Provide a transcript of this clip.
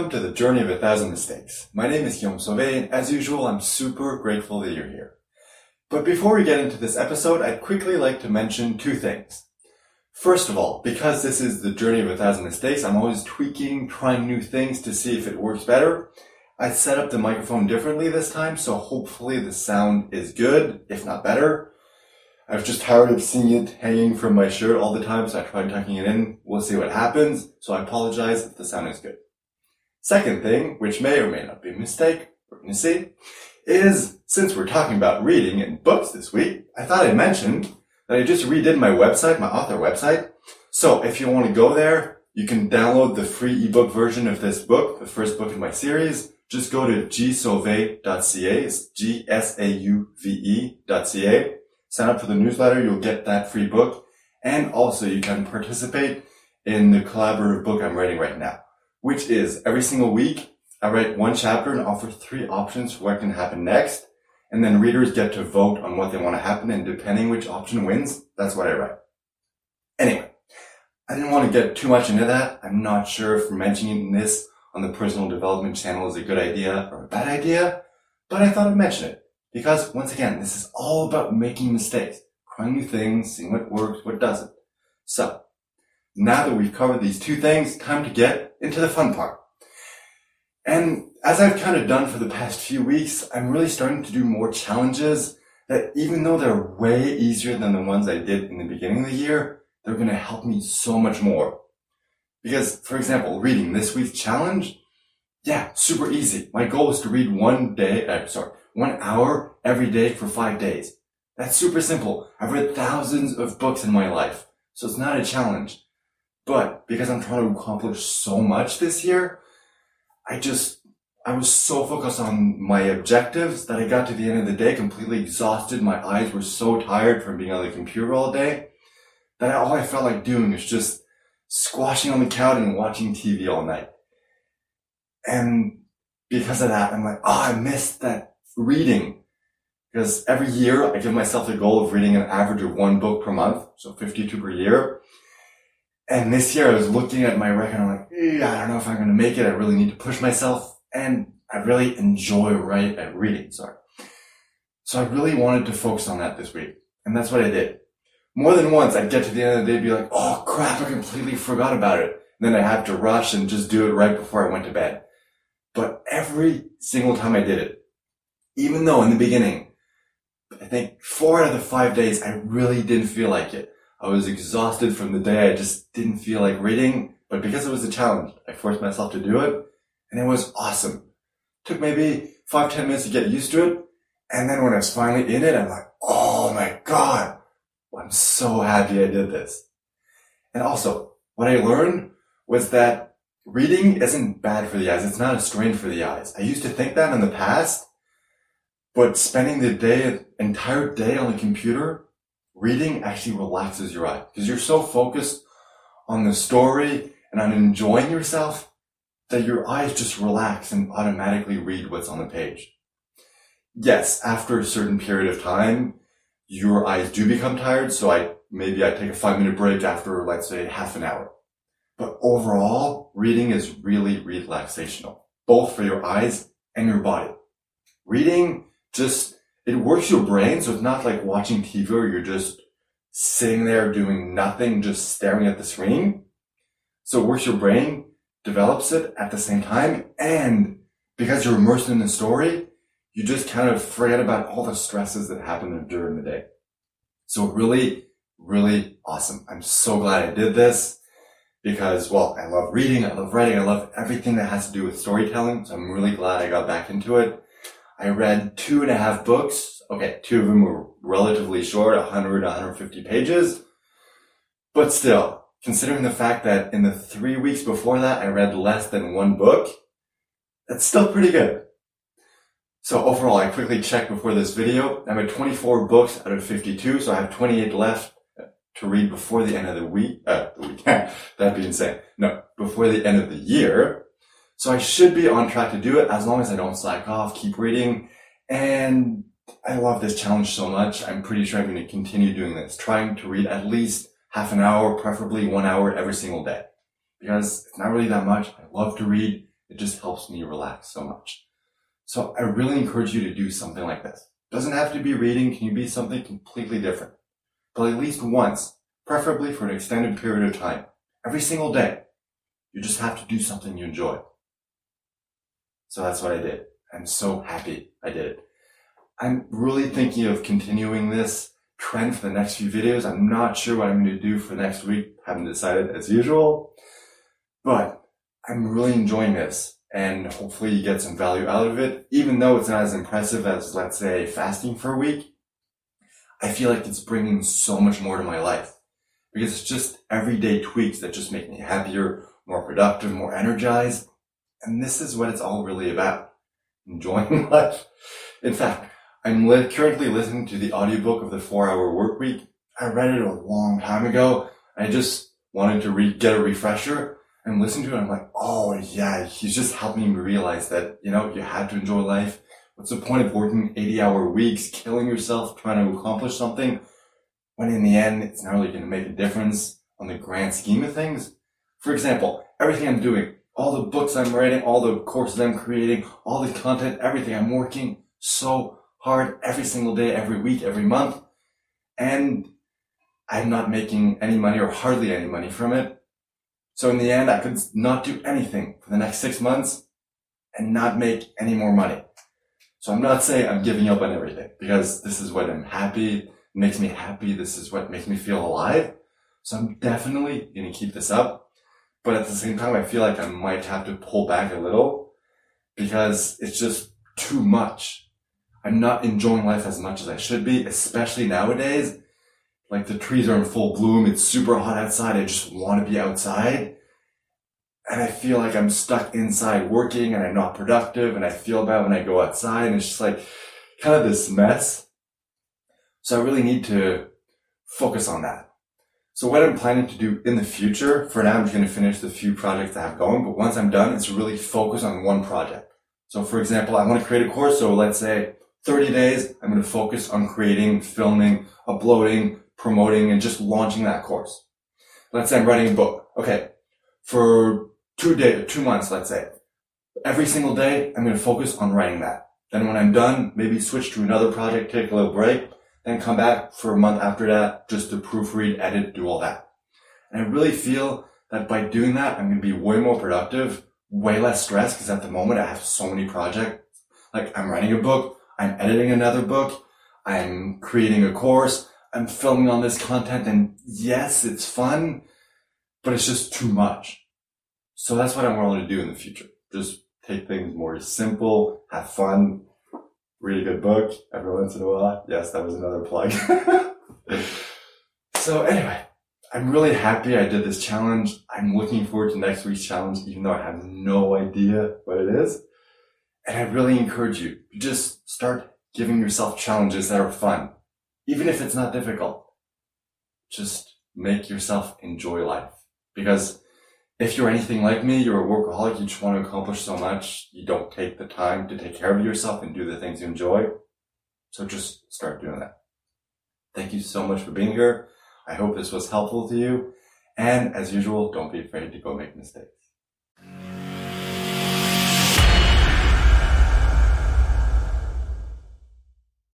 Welcome to the Journey of a Thousand Mistakes. My name is Guillaume Sauvé, and as usual, I'm super grateful that you're here. But before we get into this episode, I'd quickly like to mention two things. First of all, because this is the Journey of a Thousand Mistakes, I'm always tweaking, trying new things to see if it works better. I set up the microphone differently this time, so hopefully the sound is good, if not better. I was just tired of seeing it hanging from my shirt all the time, so I tried tucking it in. We'll see what happens, so I apologize if the sound is good. Second thing, which may or may not be a mistake, we're going to see, is since we're talking about reading and books this week, I thought I mentioned that I just redid my website, my author website. So if you want to go there, you can download the free ebook version of this book, the first book in my series. Just go to gsauve.ca. It's G-S-A-U-V-E.ca sign up for the newsletter, you'll get that free book. And also you can participate in the collaborative book I'm writing right now, which is every single week I write one chapter and offer three options for what can happen next. And then readers get to vote on what they want to happen. And depending which option wins, that's what I write. Anyway, I didn't want to get too much into that. I'm not sure if mentioning this on the personal development channel is a good idea or a bad idea, but I thought I'd mention it. Because once again, this is all about making mistakes, trying new things, seeing what works, what doesn't. So, now that we've covered these two things, time to get into the fun part. And as I've kind of done for the past few weeks, I'm really starting to do more challenges that even though they're way easier than the ones I did in the beginning of the year, they're going to help me so much more. Because, for example, reading this week's challenge, yeah, super easy. My goal is to read one day, uh, sorry, one hour every day for five days. That's super simple. I've read thousands of books in my life, so it's not a challenge. But because I'm trying to accomplish so much this year, I just, I was so focused on my objectives that I got to the end of the day completely exhausted. My eyes were so tired from being on the computer all day that all I felt like doing was just squashing on the couch and watching TV all night. And because of that, I'm like, oh, I missed that reading. Because every year I give myself the goal of reading an average of one book per month, so 52 per year. And this year I was looking at my record and I'm like, I don't know if I'm going to make it. I really need to push myself. And I really enjoy writing, uh, reading, sorry. So I really wanted to focus on that this week. And that's what I did. More than once, I'd get to the end of the day and be like, oh crap, I completely forgot about it. And then I have to rush and just do it right before I went to bed. But every single time I did it, even though in the beginning, I think four out of the five days, I really didn't feel like it. I was exhausted from the day. I just didn't feel like reading, but because it was a challenge, I forced myself to do it and it was awesome. Took maybe five, ten minutes to get used to it. And then when I was finally in it, I'm like, oh my God, I'm so happy I did this. And also, what I learned was that reading isn't bad for the eyes. It's not a strain for the eyes. I used to think that in the past, but spending the day, entire day on the computer, reading actually relaxes your eye because you're so focused on the story and on enjoying yourself that your eyes just relax and automatically read what's on the page. Yes, after a certain period of time, your eyes do become tired. So I, maybe I take a five minute break after, let's say half an hour. But overall, reading is really relaxational, both for your eyes and your body. Reading just it works your brain. So it's not like watching TV where you're just sitting there doing nothing, just staring at the screen. So it works your brain, develops it at the same time. And because you're immersed in the story, you just kind of forget about all the stresses that happen during the day. So really, really awesome. I'm so glad I did this because, well, I love reading. I love writing. I love everything that has to do with storytelling. So I'm really glad I got back into it. I read two and a half books. Okay, two of them were relatively short, 100, 150 pages. But still, considering the fact that in the three weeks before that, I read less than one book, that's still pretty good. So overall, I quickly checked before this video. I'm at 24 books out of 52, so I have 28 left to read before the end of the week. Uh, the week. That'd be insane. No, before the end of the year. So I should be on track to do it as long as I don't slack off, keep reading. And I love this challenge so much. I'm pretty sure I'm going to continue doing this, trying to read at least half an hour, preferably one hour every single day. Because it's not really that much. I love to read. It just helps me relax so much. So I really encourage you to do something like this. Doesn't have to be reading, can you be something completely different. But at least once, preferably for an extended period of time, every single day, you just have to do something you enjoy. So that's what I did. I'm so happy I did it. I'm really thinking of continuing this trend for the next few videos. I'm not sure what I'm going to do for next week. Haven't decided as usual, but I'm really enjoying this and hopefully you get some value out of it. Even though it's not as impressive as, let's say, fasting for a week, I feel like it's bringing so much more to my life because it's just everyday tweaks that just make me happier, more productive, more energized. And this is what it's all really about. Enjoying life. In fact, I'm li- currently listening to the audiobook of the four hour work week. I read it a long time ago. I just wanted to re- get a refresher and listen to it. I'm like, oh yeah, he's just helping me realize that, you know, you have to enjoy life. What's the point of working 80 hour weeks, killing yourself, trying to accomplish something when in the end, it's not really going to make a difference on the grand scheme of things? For example, everything I'm doing, all the books I'm writing, all the courses I'm creating, all the content, everything, I'm working so hard every single day, every week, every month. And I'm not making any money or hardly any money from it. So in the end, I could not do anything for the next six months and not make any more money. So I'm not saying I'm giving up on everything because this is what I'm happy, makes me happy. This is what makes me feel alive. So I'm definitely going to keep this up. But at the same time, I feel like I might have to pull back a little because it's just too much. I'm not enjoying life as much as I should be, especially nowadays like the trees are in full bloom. It's super hot outside. I just want to be outside. And I feel like I'm stuck inside working and I'm not productive and I feel bad when I go outside and it's just like kind of this mess. So I really need to focus on that. So what I'm planning to do in the future, for now, I'm just going to finish the few projects I have going, but once I'm done, it's really focus on one project. So for example, I want to create a course. So let's say 30 days, I'm going to focus on creating, filming, uploading, promoting and just launching that course. Let's say I'm writing a book. Okay. For two days, two months, let's say. Every single day, I'm going to focus on writing that. Then when I'm done, maybe switch to another project, take a little break, then come back for a month after that just to proofread, edit, do all that. And I really feel that by doing that, I'm going to be way more productive, way less stressed because at the moment I have so many projects. Like I'm writing a book, I'm editing another book, I'm creating a course, I'm filming all this content and yes, it's fun, but it's just too much. So that's what I'm willing to do in the future. Just take things more simple, have fun, read a good book every once in a while. Yes, that was another plug. so anyway, I'm really happy I did this challenge. I'm looking forward to next week's challenge, even though I have no idea what it is. And I really encourage you to just start giving yourself challenges that are fun even if it's not difficult, just make yourself enjoy life. Because if you're anything like me, you're a workaholic, you just want to accomplish so much, you don't take the time to take care of yourself and do the things you enjoy. So just start doing that. Thank you so much for being here. I hope this was helpful to you. And as usual, don't be afraid to go make mistakes.